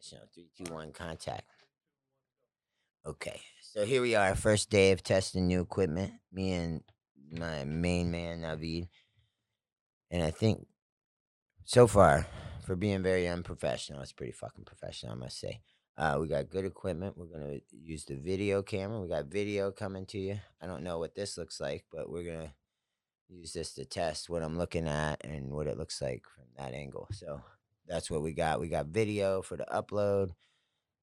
Professional. Three, two, one, contact. Okay, so here we are, first day of testing new equipment. Me and my main man Navid, and I think so far, for being very unprofessional, it's pretty fucking professional, I must say. Uh, we got good equipment. We're gonna use the video camera. We got video coming to you. I don't know what this looks like, but we're gonna use this to test what I'm looking at and what it looks like from that angle. So that's what we got. We got video for the upload.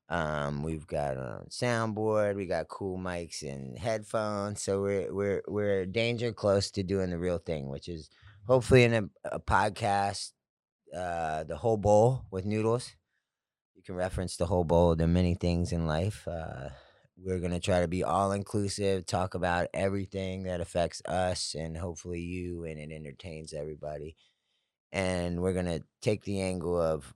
Um, we've got a soundboard. We got cool mics and headphones. So we're we're we're danger close to doing the real thing, which is hopefully in a, a podcast, uh, the whole bowl with noodles. You can reference the whole bowl. There are many things in life. Uh, we're gonna try to be all inclusive, talk about everything that affects us and hopefully you, and it entertains everybody. And we're gonna take the angle of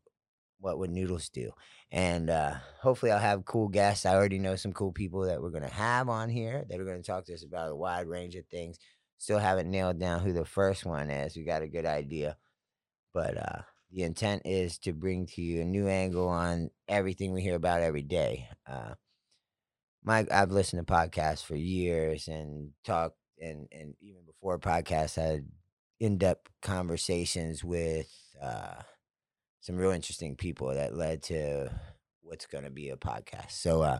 what would noodles do. And uh, hopefully i'll have cool guests. I already know some cool people that we're to have on here that are to talk to us about a wide range of things. Still haven't nailed down who the first one is. We got a good idea. But uh, the intent is to bring to you a new angle on everything we hear about every day. Uh, my i've listened to podcasts for years and talked and and even before podcasts I in-depth conversations with uh, some real interesting people that led to what's going to be a podcast. So uh,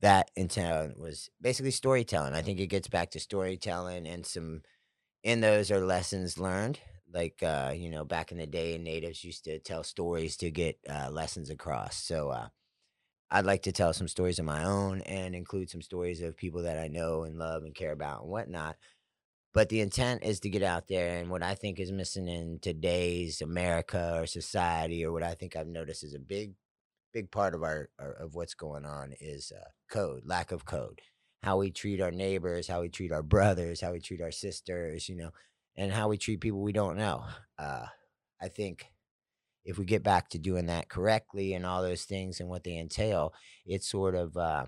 that intent was basically storytelling. I think it gets back to storytelling and some in those are lessons learned. Like uh, you know, back in the day, natives used to tell stories to get uh, lessons across. So uh, I'd like to tell some stories of my own and include some stories of people that I know and love and care about and whatnot. But the intent is to get out there, and what I think is missing in today's America or society, or what I think I've noticed is a big, big part of our, of what's going on is uh, code, lack of code, how we treat our neighbors, how we treat our brothers, how we treat our sisters, you know, and how we treat people we don't know. Uh, I think if we get back to doing that correctly and all those things and what they entail, it's sort of uh,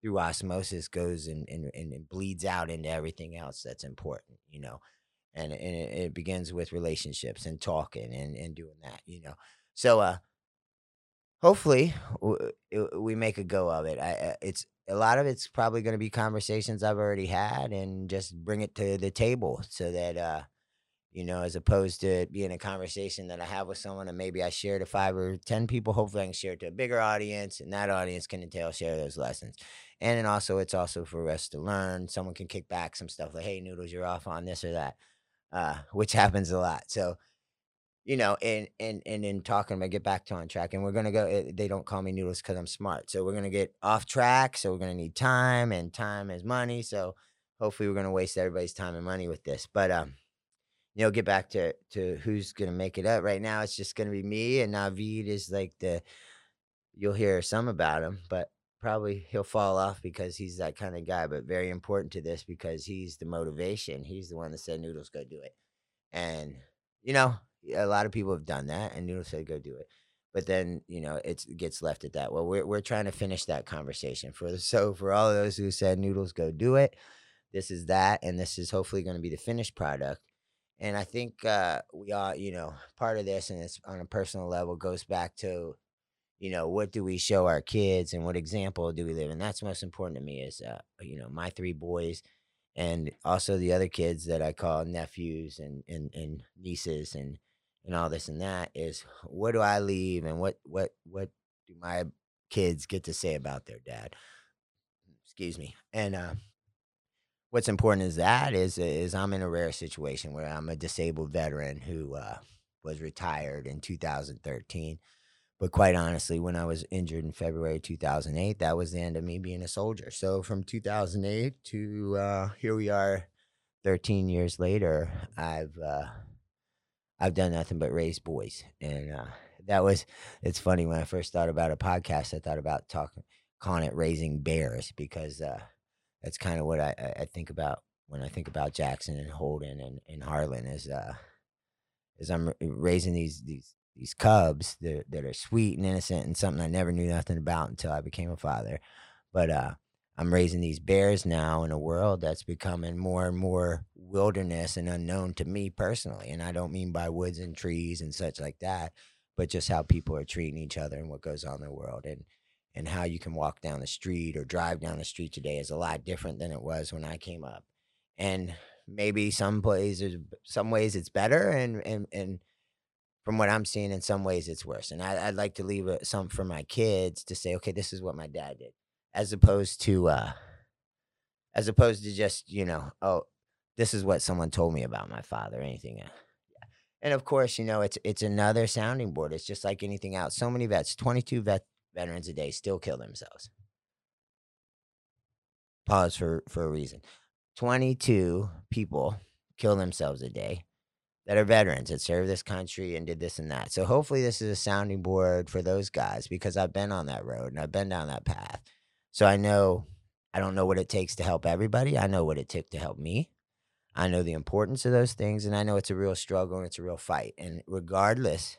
through osmosis goes and, and, and bleeds out into everything else that's important, you know. And, and it, begins with relationships and talking and, and doing that, you know. So uh hopefully we make a go of it. I, it's a lot of it's probably going to be conversations I've already had and just bring it to the table so that uh you know, as opposed to being a conversation that I have with someone and maybe I share to five or 10 people. Hopefully, I can share it to a bigger audience, and that audience can entail share those lessons. And then also, it's also for us to learn. Someone can kick back some stuff like, hey, Noodles, you're off on this or that, uh, which happens a lot. So, you know, and and and in talking, I get back to on track, and we're gonna go. Eh, they don't call me Noodles because I'm smart, so we're gonna get off track. So we're gonna need time, and time is money. So hopefully, we're gonna waste everybody's time and money with this. But um, you know, get back to to who's gonna make it up. Right now, it's just gonna be me and Navid is like the. You'll hear some about him, but probably he'll fall off because he's that kind of guy. But very important to this because he's the motivation. He's the one that said Noodles go do it, and you know a lot of people have done that, and Noodles said go do it. But then you know it gets left at that. Well, we're we're trying to finish that conversation for the, so for all of those who said Noodles go do it. This is that, and this is hopefully going to be the finished product and I think uh, we are, you know, part of this, and it's on a personal level, goes back to, you know, what do we show our kids and what example do we live? And that's most important to me is, uh, you know, my three boys and also the other kids that I call nephews and, and, and nieces and, and all this and that is what do I leave and what, what, what do my kids get to say about their dad? Excuse me. And, uh, what's important is that is is I'm in a rare situation where I'm a disabled veteran who uh, was retired in 2013. But quite honestly, when I was injured in February 2008, that was the end of me being a soldier. So from 2008 to uh, here we are, 13 years later, I've uh, I've done nothing but raise boys, and uh, that was it's funny when I first thought about a podcast, I thought about talking calling it raising bears because uh, that's kind of what I, I think about when I think about Jackson and Holden and, and Harlan is uh is I'm raising these these these cubs that that are sweet and innocent and something I never knew nothing about until I became a father. But uh I'm raising these bears now in a world that's becoming more and more wilderness and unknown to me personally. And I don't mean by woods and trees and such like that, but just how people are treating each other and what goes on in the world and and how you can walk down the street or drive down the street today is a lot different than it was when I came up. And maybe some places some ways it's better and and and from what I'm seeing in some ways it's worse. And I, I'd like to leave it, some for my kids to say, okay, this is what my dad did, as opposed to uh as opposed to just, you know, oh, this is what someone told me about my father, or anything. uh, And of course, you know, it's it's another sounding board. It's just like anything else. So many vets, 22 vet veterans a day still kill themselves. Pause for for a reason. 22 people kill themselves a day that are veterans that served this country and did this and that. So hopefully this is a sounding board for those guys because I've been on that road and I've been down that path. So I know I don't know what it takes to help everybody. I know what it took to help me. I know the importance of those things and I know it's a real struggle and it's a real fight. And regardless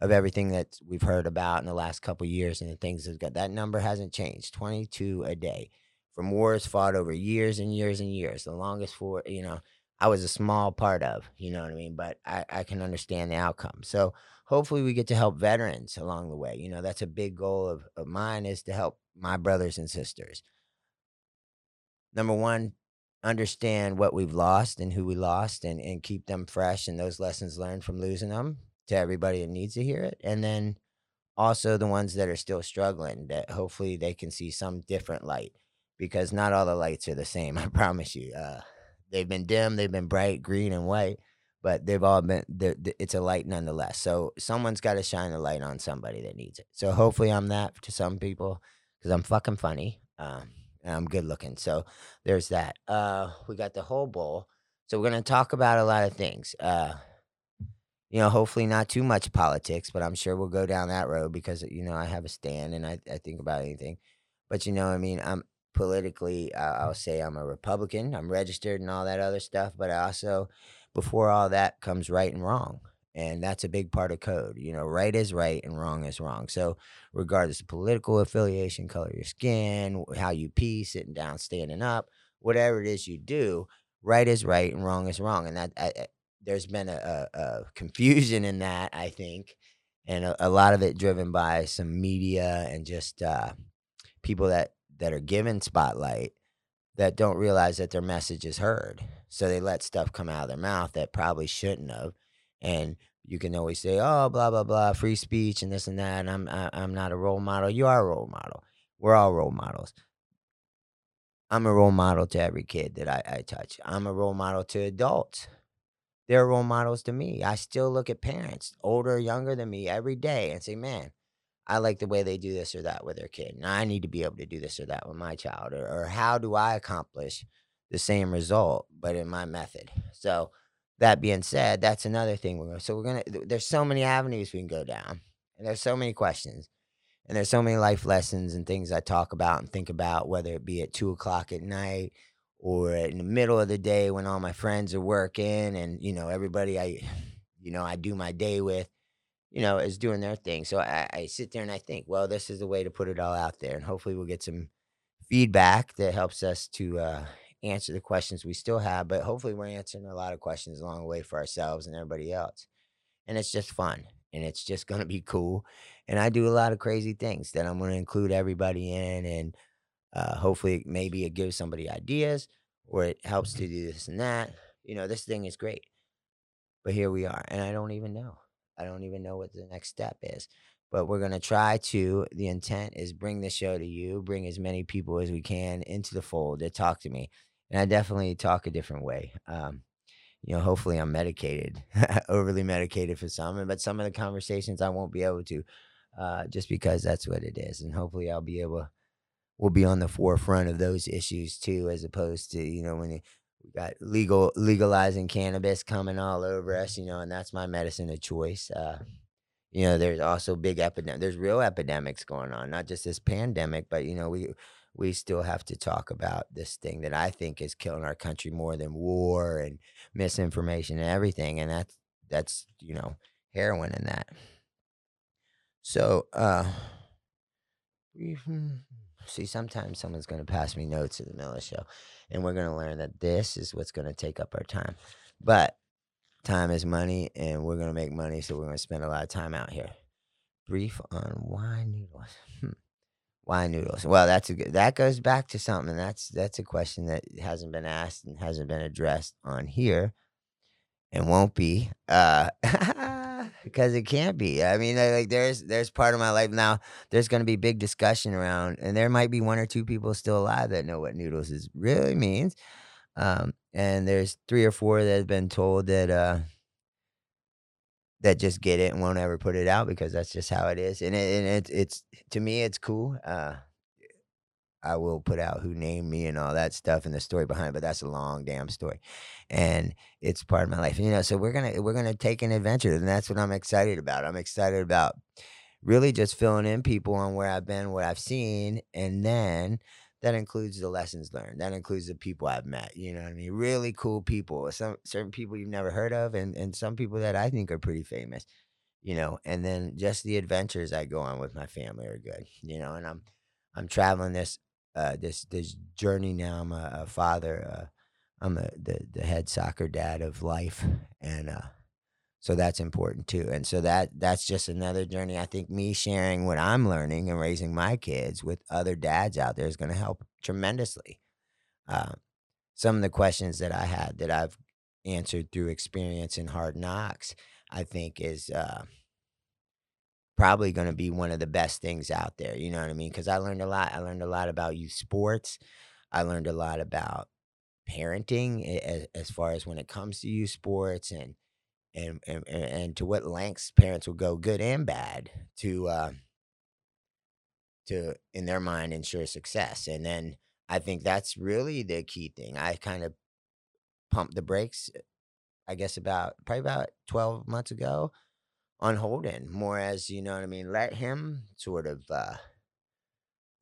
of everything that we've heard about in the last couple years and the things that got that number hasn't changed. 22 a day from wars fought over years and years and years. The longest for, you know, I was a small part of, you know what I mean? But I, I can understand the outcome. So hopefully we get to help veterans along the way. You know, that's a big goal of, of mine is to help my brothers and sisters. Number one, understand what we've lost and who we lost and, and keep them fresh and those lessons learned from losing them to everybody that needs to hear it. And then also the ones that are still struggling that hopefully they can see some different light because not all the lights are the same. I promise you. Uh, they've been dim, they've been bright, green and white, but they've all been. they're- th- It's a light nonetheless. So someone's got to shine a light on somebody that needs it. So hopefully I'm that to some people because I'm fucking funny. Um, and I'm good looking. So there's that. Uh, we got the whole bowl. So we're gonna talk about a lot of things. Uh, you know, hopefully not too much politics, but I'm sure we'll go down that road because you know I have a stand and I, I think about anything. But you know, I mean, I'm politically, uh, I'll say I'm a Republican. I'm registered and all that other stuff. But I also, before all that comes right and wrong, and that's a big part of code. You know, right is right and wrong is wrong. So regardless of political affiliation, color of your skin, how you pee, sitting down, standing up, whatever it is you do, right is right and wrong is wrong. And that I, I- there's been a, a, a confusion in that, I think, and a, a lot of it driven by some media and just uh, people that that are given spotlight that don't realize that their message is heard. So they let stuff come out of their mouth that probably shouldn't have. And you can always say, "Oh, blah blah blah, free speech and this and that." And I'm I, I'm not a role model. You are a role model. We're all role models. I'm a role model to every kid that I, I touch. I'm a role model to adults. They're role models to me. I still look at parents, older younger than me, every day and say, man, I like the way they do this or that with their kid. And I need to be able to do this or that with my child. Or, or how do I accomplish the same result, but in my method? So, that being said, that's another thing we're going to. So, we're going to, there's so many avenues we can go down, and there's so many questions. And there's so many life lessons and things I talk about and think about, whether it be at two o'clock at night or in the middle of the day when all my friends are working and, you know, everybody I, you know, I do my day with, you know, is doing their thing. So I, I sit there and I think, well, this is the way to put it all out there. And hopefully we'll get some feedback that helps us to uh, answer the questions we still have. But hopefully we're answering a lot of questions along the way for ourselves and everybody else and it's just fun and it's just to be cool and i do a lot of crazy things that i'm to include everybody in and uh, hopefully maybe it gives somebody ideas or it helps to do this and that you know this thing is great but here we are and i don't even know i don't even know what the next step is but we're going to try to the intent is bring the show to you bring as many people as we can into the fold to talk to me and i definitely talk a different way um, you know, hopefully I'm medicated, overly medicated for some, but some of the conversations I won't be able to, uh, just because that's what it is, and hopefully I'll be able, we'll be on the forefront of those issues too, as opposed to you know when you, we got legal legalizing cannabis coming all over us, you know, and that's my medicine of choice. Uh, you know, there's also big epidemic. There's real epidemics going on, not just this pandemic, but you know, we we still have to talk about this thing that I think is killing our country more than war and misinformation and everything, and that's that's you know heroin in that. So, uh, hmm, see, sometimes someone's going to pass me notes in the middle of the show, and we're going to learn that this is what's going to take up our time. But time is money, and we're going to make money, so we're going to spend a lot of time out here. brief on why noodles. Hmm. Why noodles? Well, that's a good, that goes back to something. That's that's a question that hasn't been asked and hasn't been addressed on here, and won't be. Uh, because it can't be. I mean, like there's there's part of my life now. There's going to be big discussion around, and there might be one or two people still alive that know what noodles is really means. Um, and there's three or four that have been told that uh, that just get it and won't ever put it out because that's just how it is. And it, and it, it's to me, it's cool. Uh, I will put out who named me and all that stuff and the story behind it, but that's a long damn story. And it's part of my life. You know, so we're gonna we're gonna take an adventure, and that's what I'm excited about. I'm excited about really just filling in people on where I've been, what I've seen, and then that includes the lessons learned. That includes the people I've met. You know what I mean? Really cool people. Some certain people you've never heard of, and and some people that I think are pretty famous. You know, and then just the adventures I go on with my family are good. You know, and I'm I'm traveling this uh, this this journey now. I'm a, a father. Uh, I'm a, the the head soccer dad of life, and uh, so that's important too. And so that that's just another journey. I think me sharing what I'm learning and raising my kids with other dads out there is going to help tremendously. Uh, some of the questions that I had that I've answered through experience and hard knocks, I think is uh, probably going to be one of the best things out there. You know what I mean? Because I learned a lot. I learned a lot about youth sports. I learned a lot about parenting as, as far as when it comes to youth sports and and and and to what lengths parents will go, good and bad, to uh, to in their mind ensure success. And then I think that's really the key thing. I kind of pumped the brakes, I guess about probably about twelve months ago on Holden, more as you know what I mean. Let him sort of uh,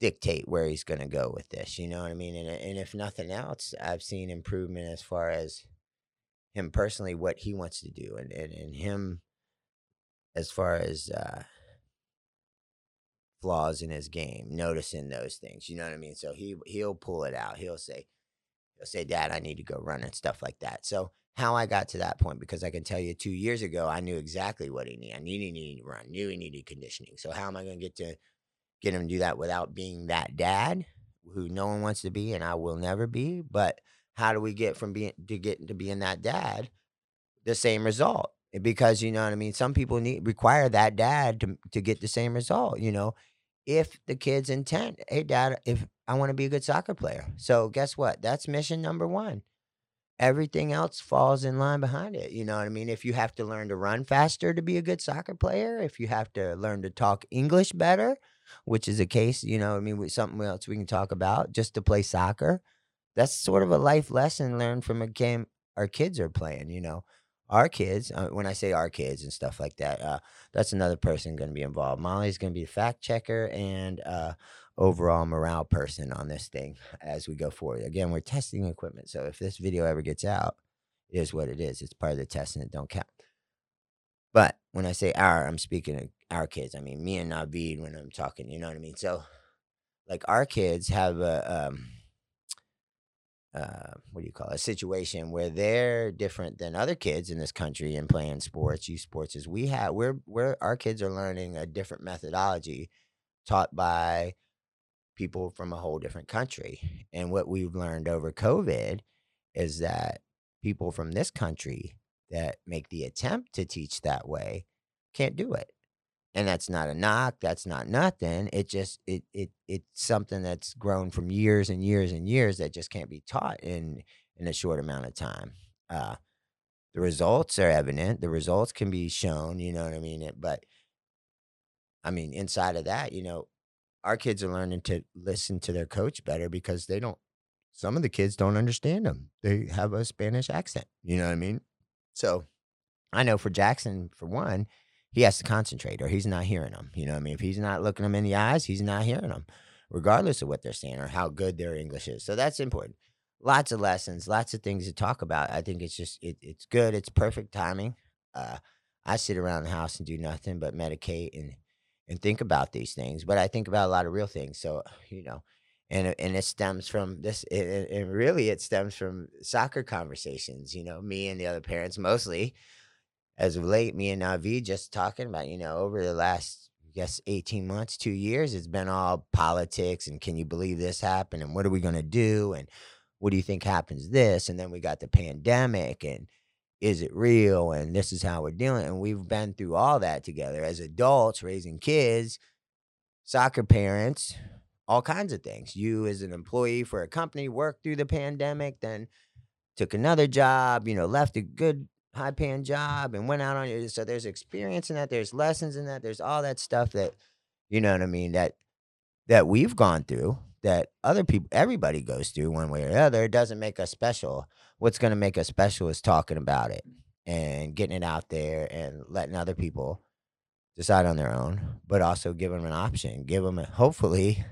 dictate where he's going to go with this. You know what I mean? And and if nothing else, I've seen improvement as far as him personally, what he wants to do, and and, and him as far as uh, flaws in his game, noticing those things. You know what I mean? So he he'll pull it out. He'll say, he'll say, "Dad, I need to go run and stuff like that." So how I got to that point because I can tell you two years ago I knew exactly what he needed. I knew he needed to run, knew he needed conditioning. So how am I going to get to get him to do that without being that dad who no one wants to be and I will never be? But how do we get from being to get to being that dad the same result? Eh, because you know what I mean. Some people need require that dad to to get the same result. You know, if the kid's intent, hey dad, if I want to be a good soccer player, so guess what? That's mission number one everything else falls in line behind it. You know what I mean? If you have to learn to run faster to be a good soccer player, if you have to learn to talk English better, which is a case, you know, I mean, with something else we can talk about just to play soccer, that's sort of a life lesson learned from a game our kids are playing, you know. Our kids, uh, when I say our kids and stuff like that, uh, that's another person going to be involved. Molly's going to be the fact checker and uh, overall morale person on this thing as we go forward. Again, we're testing equipment. So if this video ever gets out, it is what it is. It's part of the testing. It don't count. But when I say our, I'm speaking of our kids. I mean, me and Navid when I'm talking, you know what I mean? So, like, our kids have a, um, uh, what do you call it? a situation where they're different than other kids in this country and playing sports, youth sports. Is we have we're we're our kids are learning a different methodology taught by people from a whole different country. And what we've learned over COVID is that people from this country that make the attempt to teach that way can't do it. And that's not a knock, that's not nothing. It just it it it's something that's grown from years and years and years that just can't be taught in in a short amount of time. Uh the results are evident. The results can be shown, you know what I mean? It, but I mean, inside of that, you know, our kids are learning to listen to their coach better because they don't some of the kids don't understand them. They have a Spanish accent. You know what I mean? So I know for Jackson, for one, he has to concentrate or he's not hearing them. You know what I mean? If he's not looking them in the eyes, he's not hearing them, regardless of what they're saying or how good their English is. So that's important. Lots of lessons, lots of things to talk about. I think it's just it, it's good. It's perfect timing. Uh, I sit around the house and do nothing but medicate and and think about these things. But I think about a lot of real things. So, you know, and and it stems from this it, and really it stems from soccer conversations, you know, me and the other parents mostly as of late, me and Navi just talking about, you know, over the last i guess 18 months, two years, it's been all politics and can you believe this happened and what are we going to do and what do you think happens this and then we got the pandemic and is it real and this is how we're dealing and we've been through all that together as adults raising kids soccer parents all kinds of things. You as an employee for a company worked through the pandemic then took another job you know left a good high paying job and went out on it so there's experience in that there's lessons in that there's all that stuff that you know what i mean that that we've gone through that other people everybody goes through one way or the other it doesn't make us special. What's going to make us special is talking about it and getting it out there and letting other people decide on their own but also give them an option give them a, hopefully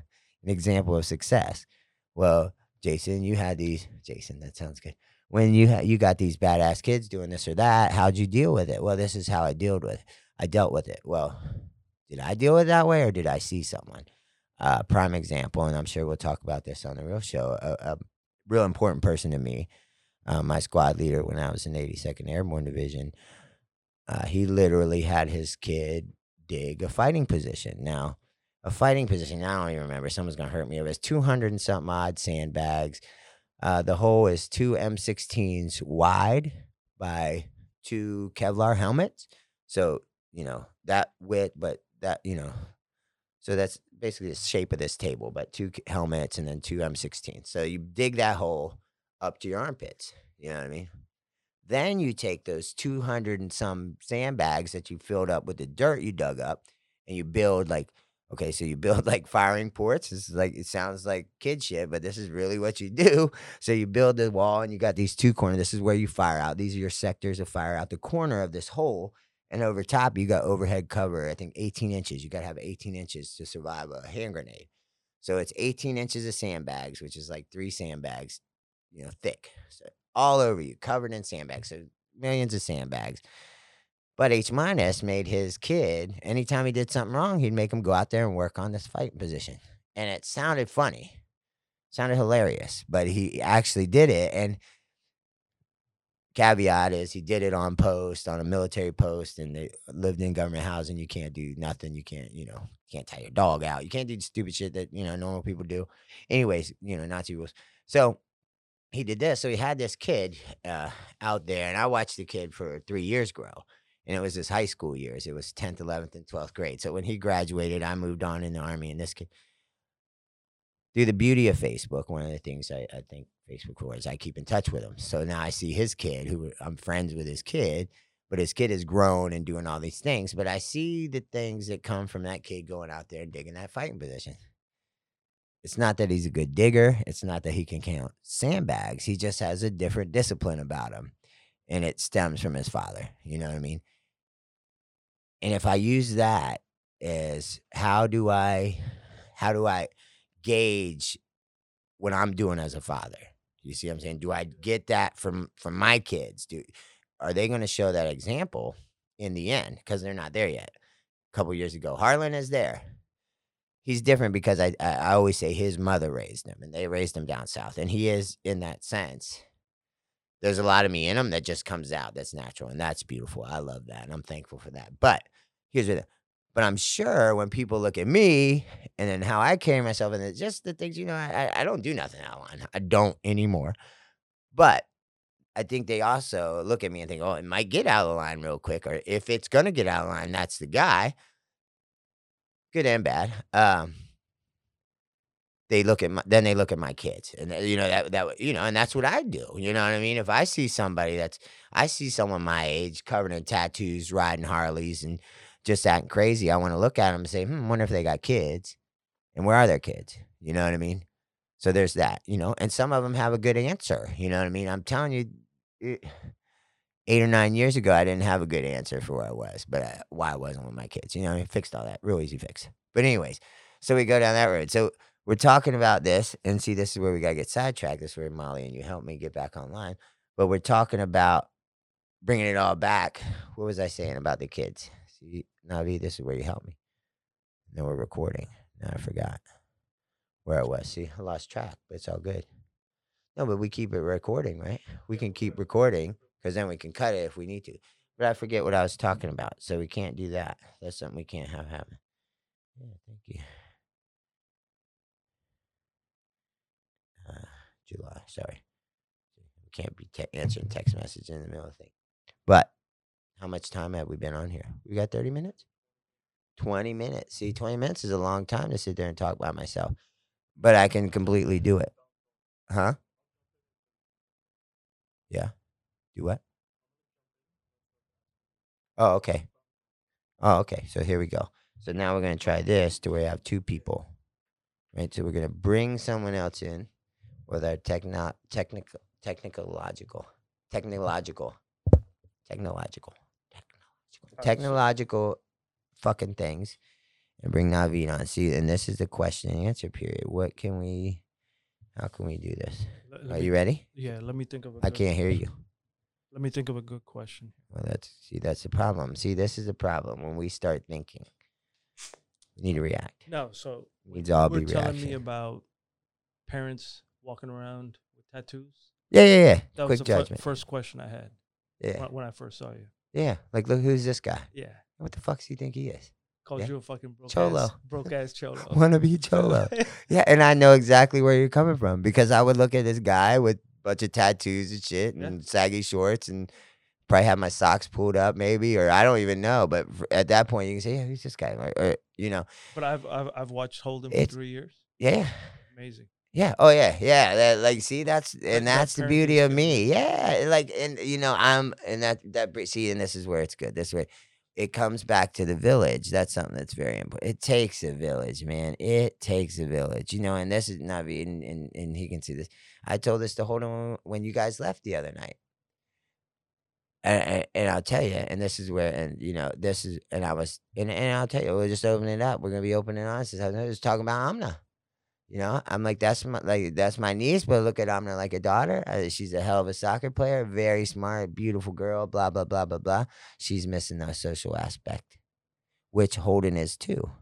an example of success. Well jason you had these jason that sounds good. When you ha- you got these badass kids doing this or that how'd you deal with it? Well this is how i dealt with it. i dealt with it. Well did i deal with it that way or did i see someone uh, prime example, and I'm sure we'll talk about this on the real show. A, a real important person to me, uh, my squad leader when I was in 82nd Airborne Division. Uh, he literally had his kid dig a fighting position. Now, a fighting position. I don't even remember. Someone's gonna hurt me. It was 200 and something odd sandbags. Uh, the hole is two M16s wide by two Kevlar helmets. So you know that width, but that you know, so that's basically the shape of this table, but two helmets and then two M16s. So you dig that hole up to your armpits. You know what I mean? Then you take those 200 and some sandbags that you filled up with the dirt you dug up and you build like, okay, so you build like firing ports. This is like, it sounds like kid shit, but this is really what you do. So you build the wall and you got these two corners. This is where you fire out. These are your sectors of fire out the corner of this hole and over top, you got overhead cover, I think 18 inches. You got to have 18 inches to survive a hand grenade. So it's 18 inches of sandbags, which is like three sandbags, you know, thick. So all over you, covered in sandbags. So millions of sandbags. But H minus made his kid, anytime he did something wrong, he'd make him go out there and work on this fighting position. And it sounded funny, sounded hilarious, but he actually did it. And caveat is he did it on post on a military post and they lived in government housing you can't do nothing you can't you know can't tie your dog out you can't do stupid shit that you know normal people do. Anyways you know nazi rules. So he did this so he had this kid uh, out there and i watched the kid for three years grow and it was his high school years it was 10th 11th and 12th grade. So when he graduated i moved on in the army and this kid through the beauty of Facebook, one of the things I, I think Facebook for is I keep in touch with him. So now I see his kid, who I'm friends with his kid, but his kid is grown and doing all these things. But I see the things that come from that kid going out there and digging that fighting position. It's not that he's a good digger. It's not that he can count sandbags. He just has a different discipline about him. And it stems from his father. You know what I mean? And if I use that as how do I, how do I, gauge what I'm doing as a father. You see what I'm saying? Do I get that from from my kids? Do are they going to show that example in the end? Because they're not there yet. A couple years ago, Harlan is there. He's different because I, I always say his mother raised him, and they raised him down south, and he is in that sense. There's a lot of me in him that just comes out. That's natural, and that's beautiful. I love that, and I'm thankful for that. But here's the but I'm sure when people look at me and then how I carry myself and just the things, you know, I, I don't do nothing outline. I don't anymore. But I think they also look at me and think, oh, it might get out of line real quick. Or if it's going to get out of line, that's the guy. Good and bad. Um, they look at my, then they look at my kids and you know that that you know and that's what I do you know what I mean if I see somebody that's I see someone my age covered in tattoos riding Harleys and just acting crazy, I want to look at them and say, hmm, wonder if they got kids. And where are their kids? You know what I mean? So there's that, you know, and some of them have a good answer. You know what I mean? I'm telling you, it, eight or nine years ago, I didn't have a good answer for where I was, but uh, why I wasn't with my kids. You know, I fixed all that. Real easy fix. But, anyways, so we go down that road. So we're talking about this, and see, this is where we got to get sidetracked. This is where Molly and you help me get back online. But we're talking about bringing it all back. What was I saying about the kids? See, Navi, this is where you help me. Then we're recording. Now I forgot where I was. See, I lost track, but it's all good. No, but we keep it recording, right? We can keep recording because then we can cut it if we need to. But I forget what I was talking about, so we can't do that. That's something we can't have happen. Yeah, thank you. Uh, July. Sorry, we can't be te- answering text messages in the middle of thing. But how much time have we been on here? We got thirty minutes. Twenty minutes. See, twenty minutes is a long time to sit there and talk by myself, but I can completely do it. Huh? Yeah. Do what? Oh, okay. Oh, okay. So here we go. So now we're gonna try this to where have two people. Right. So we're gonna bring someone else in with our techno technical technological technological technological technological fucking things and bring Navid on. See, and this is the question and answer period. What can we how can we do this? Let- Are me- you ready? Yeah, let me think of a I can't hear you. Let me think of a good question. Well, that's see, that's the problem. See, this is the problem when we start thinking. We need to react. No, so needs to all we're be telling reaction. me about parents walking around with tattoos. yeah, yeah, yeah. That Quick was the judgment. first question I had yeah, when, when I first saw you. Yeah. Like, look, who's this guy? Yeah, What the fuck do you think he is? called Yeah. you a fucking broke Cholo. ass, broke ass cholo. Wanna be cholo? yeah, and I know exactly where you're coming from because I would look at this guy with a bunch of tattoos and shit Yeah. and saggy shorts and probably have my socks pulled up maybe or I don't even know. But at that point, you can say, yeah, who's this guy? Like, or, you know, but I've, I've I've watched Holden for three years. yeah. Amazing. Yeah. Oh yeah. Yeah. That, like, see, that's and that's the beauty of me. Yeah. Like, and you know, I'm and that that see, and this is where it's good. This way, it comes back to the village. That's something that's very important. It takes a village, man. It takes a village. You know, and this is Navi, and and, and he can see this. I told this to Holden when you guys left the other night. And, and, and I'll tell you, and this is where, and you know, this is, and I was, and, and I'll tell you, we're just opening it up. We're gonna be open and. I was talking about Amna. You know, I'm like, that's my like that's my niece, but look at Amna like a daughter. Uh, she's a hell of a soccer player, very smart, beautiful girl. Blah blah blah blah blah. She's missing the social aspect, which Holden is too.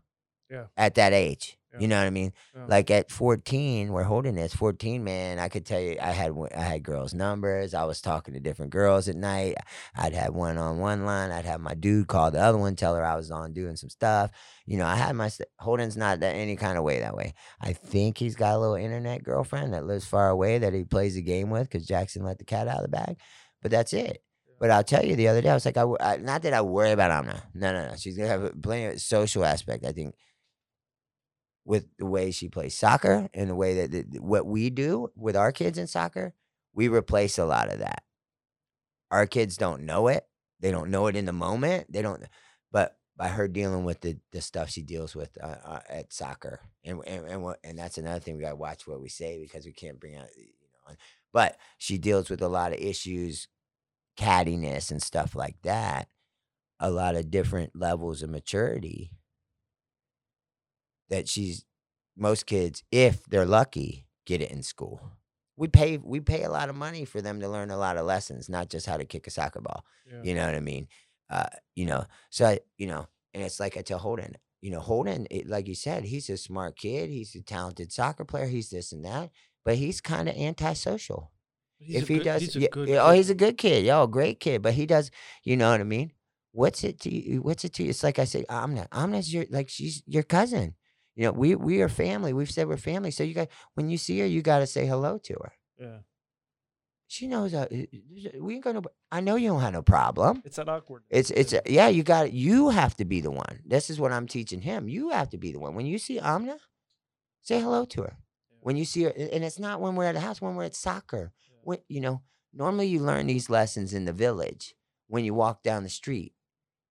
Yeah. At that age, Yeah. you know what I mean. Yeah. Like at 14, we're holding this 14, man, I could tell you, I had I had girls' numbers. I was talking to different girls at night. I'd have one on one line. I'd have my dude call the other one, tell her I was on doing some stuff. You know, I had my st- Holden's not that any kind of way that way. I think he's got a little internet girlfriend that lives far away that he plays the game with because Jackson let the cat out of the bag. But that's it. But I'll tell you, the other day I was like, I not that I worry about Amna. No, no, no. She's gonna have a- plenty of social aspect. I think with the way she plays soccer and the way that that- what we do with our kids in soccer, we replace a lot of that. Our kids don't know it. They don't know it in the moment. They don't. But by her dealing with the, the stuff she deals with uh, uh, at soccer, and and and, what, and that's another thing we got to watch what we say because we can't bring out you know. But she deals with a lot of issues, cattiness and stuff like that. A lot of different levels of maturity that she's most kids, if they're lucky, get it in school. We pay we pay a lot of money for them to learn a lot of lessons, not just how to kick a soccer ball. Yeah. You know what I mean? Uh, you know, so I, you know, and it's like I tell Holden, you know, Holden, it, like you said, he's a smart kid, he's a talented soccer player, he's this and that, but he's kind of antisocial He's if a he good- does, he's a yeah, oh, he's a good kid, yo, great kid. But he does, you know what I mean? What's it to you? What's it to you? It's like I say, Amna, Amna's your like she's your cousin. You know, we we are family. We've said we're family. So you got when you see her, you got to say hello to her. Yeah, She knows uh, we ain't gonna. I know you don't have no problem. it's an awkward. It's it's uh, yeah. You got you have to be the one. This is what I'm teaching him. You have to be the one. When you see Amna, say hello to her. When you see her, and it's not when we're at the house. When we're at soccer when you know normally you learn these lessons in the village when you walk down the street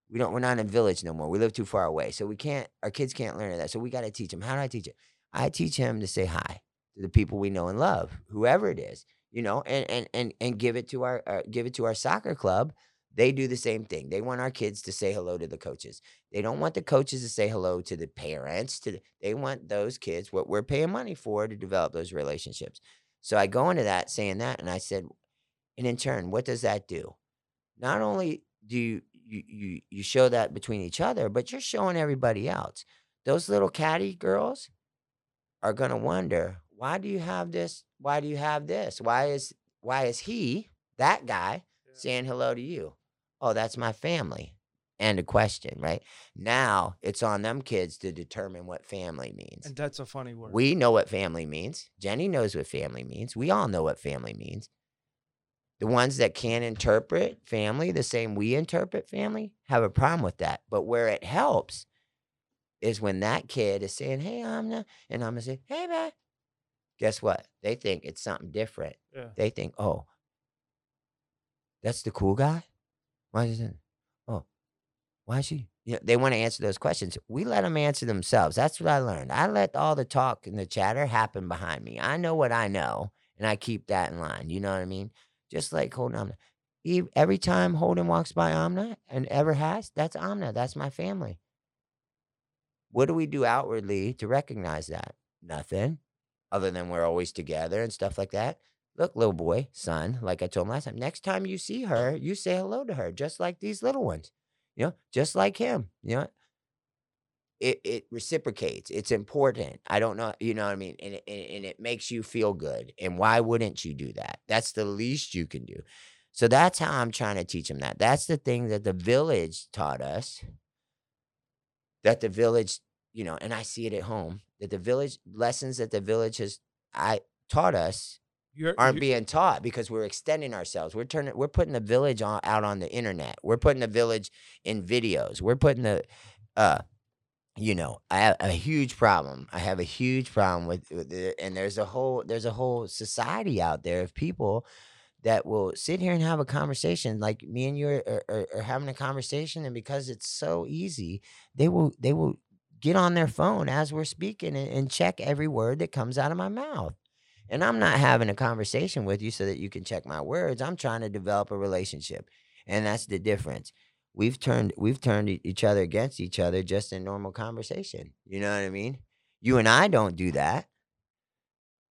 we don't we're not in a village no more. We live too far away. So we can't our kids can't learn that. So we got to teach them how do i teach it? I teach him to say hi to the people we know and love whoever it is you know and and and, and give it to our uh, give it to our soccer club. They do the same thing. They want our kids to say hello to the coaches. They don't want the coaches to say hello to the parents to the, they want those kids what we're paying money for to develop those relationships. So I go into that saying that, and I said, and in turn, what does that do? Not only do you you you, you show that between each other, but you're showing everybody else. Those little catty girls are gonna wonder, why do you have this? Why do you have this? Why is why is he, that guy, Yeah. saying hello to you? Oh, that's my family. and a question, right? Now it's on them kids to determine what family means. And that's a funny word. We know what family means. Jenny knows what family means. We all know what family means. The ones that can't interpret family the same we interpret family have a problem with that. But where it helps is when that kid is saying, Hey, Amna, and I'm gonna say, Hey, man. Guess what? They think it's something different. yeah. They think, Oh, that's the cool guy? Why is it? Oh, why is she? You know, they want to answer those questions. We let them answer themselves. That's what I learned. I let all the talk and the chatter happen behind me. I know what I know, and I keep that in line. You know what I mean? Just like Holden Amna. He, every time Holden walks by Amna and ever has, that's Amna. That's my family. What do we do outwardly to recognize that? Nothing, other than we're always together and stuff like that. Look, little boy, son, like I told him last time, next time you see her, you say hello to her, just like these little ones, you know, just like him, you know. It, it reciprocates. It's important. I don't know, you know what I mean? And it, and and it makes you feel good. And why wouldn't you do that? That's the least you can do. So that's how I'm trying to teach them that. That's the thing that the village taught us. That the village, you know, and I see it at home. That the village lessons that the village has I taught us You're, aren't you- being taught because we're extending ourselves. We're turning we're putting the village on, out on the internet. We're putting the village in videos. We're putting the uh you know, I have a huge problem. I have a huge problem with, with and there's a whole there's a whole society out there of people that will sit here and have a conversation like me and you are, are, are- are having a conversation and because it's so easy they will they will get on their phone as we're speaking and, and check every word that comes out of my mouth and i'm not having a conversation with you so that you can check my words i'm trying to develop a relationship and that's the difference we've turned we've turned each other against each other just in normal conversation you know what i mean you and i don't do that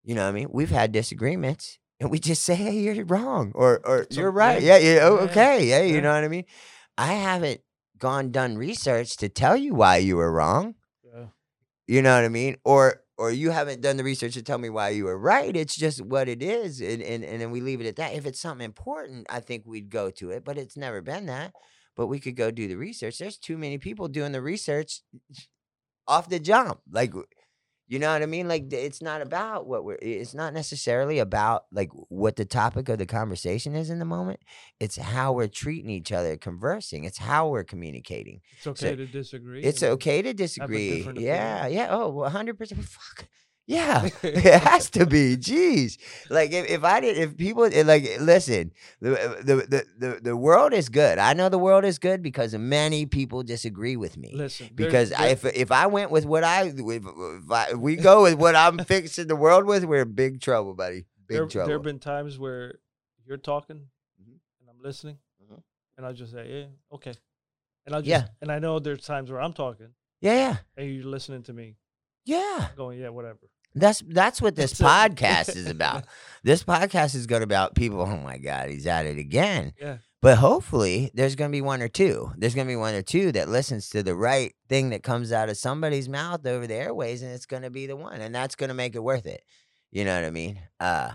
you know what I mean? We've had disagreements and we just say, hey, you're wrong or or So- you're right. yeah, Yeah, yeah, oh, yeah, okay. Yeah, you know what I mean? I haven't gone done research to tell you why you were wrong. yeah. You know what I mean? Or or you haven't done the research to tell me why you were right. It's just what it is. And and, and then we leave it at that. If it's something important, I think we'd go to it, but it's never been that. But we could go do the research. There's too many people doing the research off the jump. Like you know what I mean? Like it's not about what we're it's not necessarily about like what the topic of the conversation is in the moment. It's how we're treating each other, conversing. It's how we're communicating. It's okay to disagree. It's okay to disagree. Yeah, yeah. Oh, 100%. Fuck. Yeah, it has to be. Jeez, like if, if I did, if people eh, like listen, the, the the the the world is good. I know the world is good because many people disagree with me Listen, because I, if if I went with what I if, I, if we go with what I'm fixing the world with, we're in big trouble, buddy. Big there, trouble. there have been times where you're talking Mhm. and I'm listening, Mhm. and I just say, "Yeah, okay," and I just Yeah. and I know there's times where I'm talking yeah, yeah, and you're listening to me, yeah. going, "Yeah, whatever." That's that's what this podcast is about. This podcast is going about people. Oh my God, he's at it again. Yeah. But hopefully, there's going to be one or two. There's going to be one or two that listens to the right thing that comes out of somebody's mouth over the airways, and it's going to be the one, and that's going to make it worth it. You know what I mean? Uh,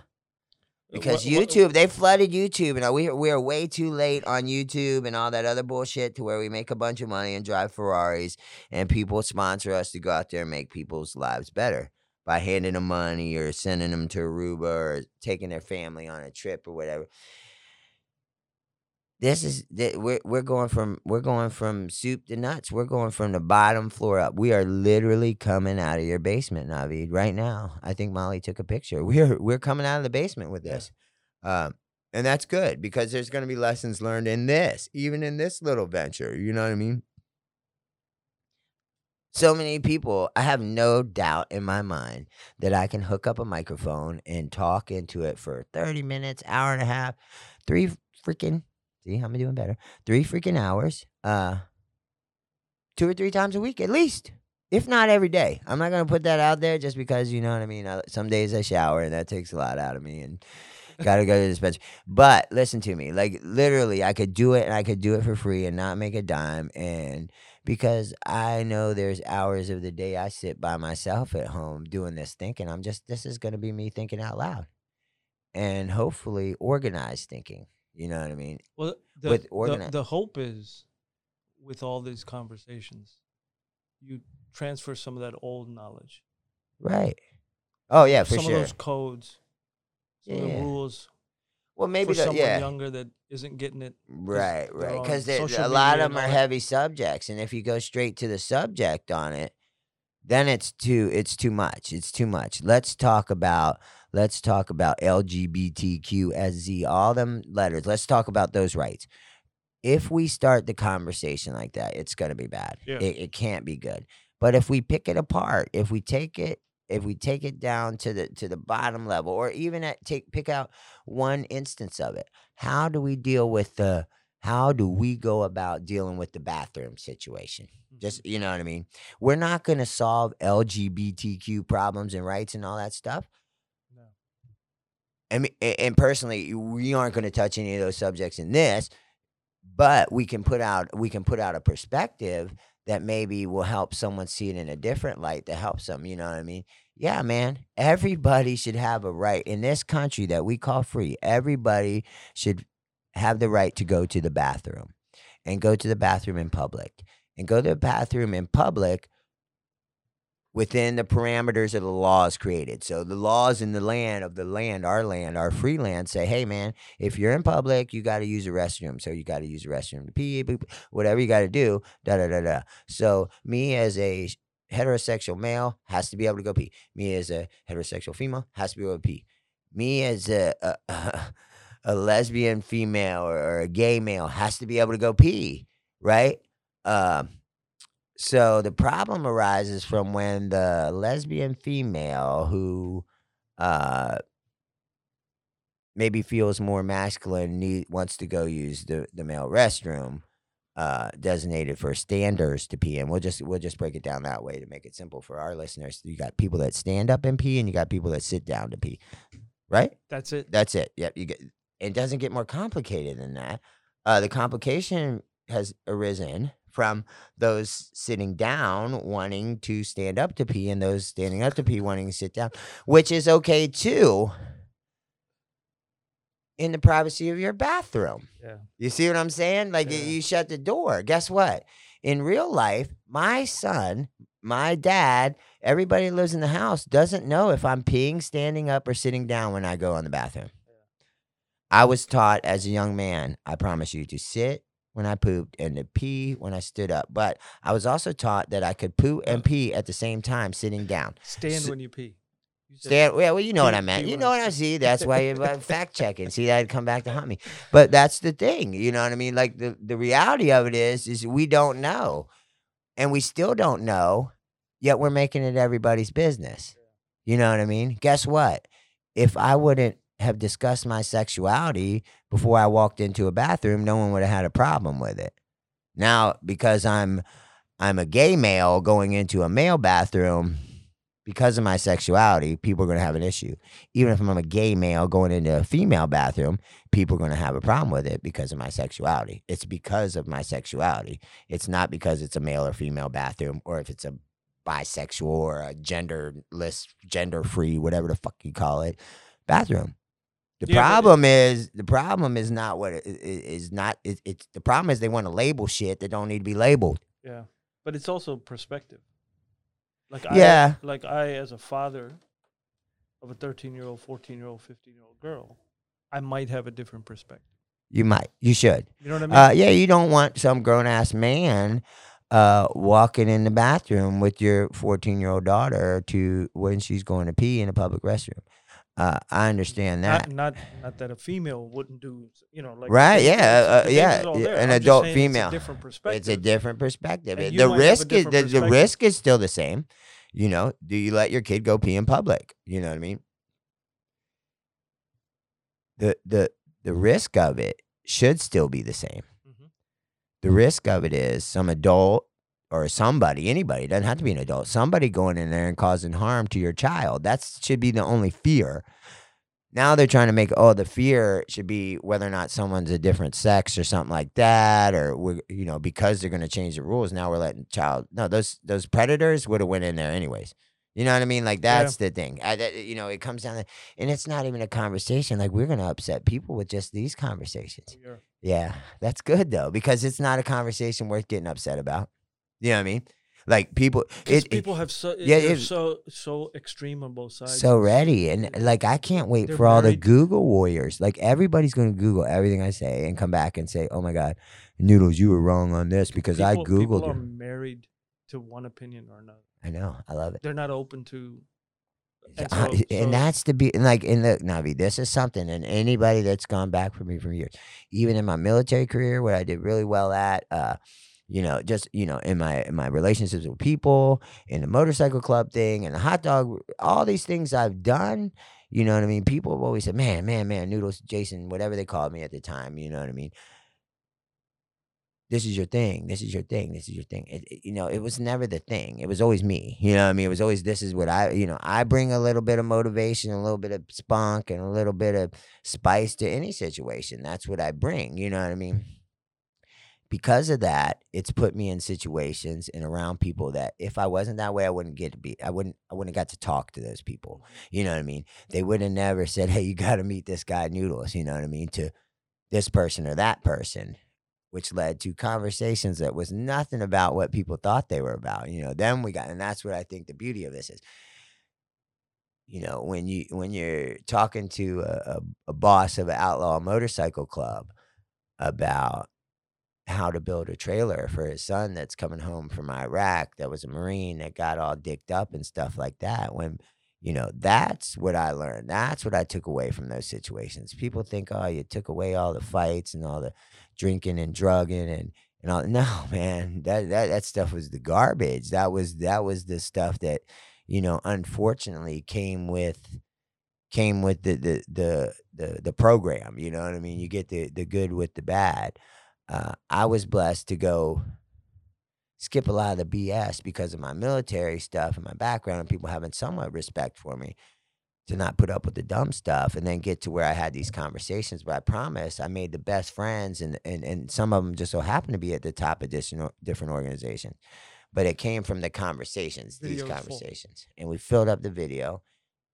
because What- what- YouTube, they flooded YouTube, and we we are way too late on YouTube and all that other bullshit to where we make a bunch of money and drive Ferraris, and people sponsor us to go out there and make people's lives better by handing them money or sending them to Aruba or taking their family on a trip or whatever. This is we're we're going from we're going from soup to nuts. We're going from the bottom floor up. We are literally coming out of your basement, Navid, right now. I think Molly took a picture. We're we're coming out of the basement with Yeah. this. Um, and that's good because there's going to be lessons learned in this, even in this little venture. You know what I mean? So many people, I have no doubt in my mind that I can hook up a microphone and talk into it for 30 minutes, hour and a half, three freaking, see, I'm doing better, three freaking hours, uh, two or three times a week at least. If not every day, I'm not gonna put that out there just because you know what I mean. I, some days I shower and that takes a lot out of me, and gotta go to the dispenser. But listen to me, like literally, I could do it and I could do it for free and not make a dime. And because I know there's hours of the day I sit by myself at home doing this thinking, I'm just this is gonna be me thinking out loud, and hopefully organized thinking. You know what I mean? Well, the, with the, organi- the hope is with all these conversations, you transfer some of that old knowledge. Right. Oh yeah, for some sure. of those codes, some of Yeah. the rules well, maybe for the, someone yeah. younger that isn't getting it. Right, right. Because a lot of them are heavy subjects, and if you go straight to the subject on it, then it's too it's too much. It's too much. Let's talk about let's talk about LGBTQSZ, all them letters. Let's talk about those rights. If we start the conversation like that, it's gonna be bad. Yeah. It, it can't be good. But if we pick it apart, if we take it if we take it down to the to the bottom level or even at take pick out one instance of it how do we deal with the how do we go about dealing with the bathroom situation? Just mm-hmm. you know what i mean? We're not going to solve lgbtq problems and rights and all that stuff. No. I mean, and personally, we aren't going to touch any of those subjects in this, but we can put out we can put out a perspective that maybe will help someone see it in a different light that helps them. You know what I mean? Yeah, man. Everybody should have a right in this country that we call free. Everybody should have the right to go to the bathroom and go to the bathroom in public and go to the bathroom in public within the parameters of the laws created. So the laws in the land of the land, our land, our free land say, hey man, if you're in public, you got to use a restroom. So you got to use a restroom to pee, boop, whatever you got to do, da da da da. So me as a heterosexual male has to be able to go pee. Me as a heterosexual female has to be able to pee. Me as a a, a lesbian female or, a gay male has to be able to go pee, right? Um, so the problem arises from when the lesbian female who uh maybe feels more masculine need, wants to go use the, the male restroom uh designated for standers to pee in. We'll just we'll just break it down that way to make it simple for our listeners. You got people that stand up and pee and you got people that sit down to pee. Right? That's it. That's it. Yep. You get. It doesn't get more complicated than that. Uh, the complication has arisen from those sitting down wanting to stand up to pee, and those standing up to pee wanting to sit down, which is okay too. In the privacy of your bathroom. Yeah. You see what I'm saying? Like Yeah. you shut the door. Guess what? In real life, my son, my dad, everybody who lives in the house doesn't know if I'm peeing, standing up, or sitting down when I go in the bathroom. I was taught as a young man, I promise you, to sit when I pooped and to pee when I stood up. But I was also taught that I could poo and pee at the same time sitting down. Stand S- when you pee. You Stand, yeah, well, you know what I meant. You know what I see. That's why you're uh, fact checking. See, that'd come back to haunt me. But that's the thing. You know what I mean? Like the, the reality of it is, is we don't know. And we still don't know, yet we're making it everybody's business. You know what I mean? Guess what? If I wouldn't have discussed my sexuality before I walked into a bathroom, no one would have had a problem with it. Now, because I'm I'm a gay male going into a male bathroom because of my sexuality, people are going to have an issue. Even if I'm a gay male going into a female bathroom, people are going to have a problem with it because of my sexuality. It's because of my sexuality. It's not because it's a male or female bathroom or if it's a bisexual or a genderless, gender free, whatever the fuck you call it, bathroom. The Yeah, but problem is the problem is not what it, is not it, it's the problem is they want to label shit that don't need to be labeled. Yeah, but it's also perspective. Like Yeah. I, like I, as a father of a thirteen-year-old, fourteen-year-old, fifteen-year-old girl, I might have a different perspective. You might, you should. You know what I mean? Uh, yeah, you don't want some grown ass man uh, walking in the bathroom with your 14 year old daughter to when she's going to pee in a public restroom. Uh, I understand that. not, not not that a female wouldn't do. You know, like Right, yeah, uh, yeah, all yeah, an I'm adult saying it's a female. different perspective. It's a different perspective. It- The might have a risk is the, the risk is still the same. You know, do you let your kid go pee in public? You know what I mean? The the the risk of it should still be the same. Mhm. The risk of it is some adult or somebody, anybody, it doesn't have to be an adult, somebody going in there and causing harm to your child. That should be the only fear. Now they're trying to make oh the fear should be whether or not someone's a different sex or something like that, or we're you know because they're going to change the rules. Now we're letting child no those those predators would have went in there anyways. You know what I mean? Like Yeah. that's the thing. I, that, you know, it comes down to, and it's not even a conversation. Like we're gonna upset people with just these conversations. Are- Yeah, that's good though because it's not a conversation worth getting upset about. You know what I mean? Like people, it, it- people have so yeah, it- so so extreme on both sides. so ready and like I can't wait They're for all the Google warriors. Like everybody's gonna Google everything I say and come back and say, "Oh my God, Noodles, you were wrong on this because I people, people googled are you." married to one opinion or another. I know, I love it. They're not open to. And, I- so, and that's the be and like in the Navy, this is something and anybody that's gone back for me for years, even in my military career where I did really well at, uh, you know, just you know, in my in my relationships with people, in the motorcycle club thing, and the hot dog, all these things I've done, you know what I mean? People have always said, Man, man, man, noodles, Jason, whatever they called me at the time, you know what I mean? This is your thing. This is your thing. This is your thing. It, it- you know, it was never the thing. It was always me. You know what I mean? It was always this is what I, you know, I bring a little bit of motivation, a little bit of spunk, and a little bit of spice to any situation. That's what I bring. You know what I mean? Because of that, it's put me in situations and around people that if I wasn't that way, I wouldn't get to be. I wouldn't. I wouldn't got to talk to those people. You know what I mean? They would have never said, "Hey, you got to meet this guy Noodles." You know what I mean? To this person or that person, which led to conversations that was nothing about what people thought they were about. You know, then we got, and that's what I think the beauty of this is. You know, when you when you're talking to a, a, a boss of an outlaw motorcycle club about how to build a trailer for his son that's coming home from Iraq that was a Marine that got all dicked up and stuff like that. When, you know, that's what I learned. That's what I took away from those situations. People think, oh, you took away all the fights and all the drinking and drugging and, and all. No, man, that, that, that stuff was the garbage. That was, that was the stuff that, you know, unfortunately came with, came with the, the, the, the, the program. You know what I mean? You get the, the good with the bad uh, I was blessed to go skip a lot of the BS because of my military stuff and my background and people having somewhat respect for me to not put up with the dumb stuff and then get to where I had these conversations. But I promise I made the best friends and, and, and some of them just so happened to be at the top of different, different organizations. But it came from the conversations, these Video's full. conversations. And we filled up the video,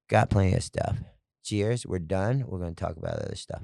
got plenty of stuff. Cheers, we're done. We're going to talk about other stuff.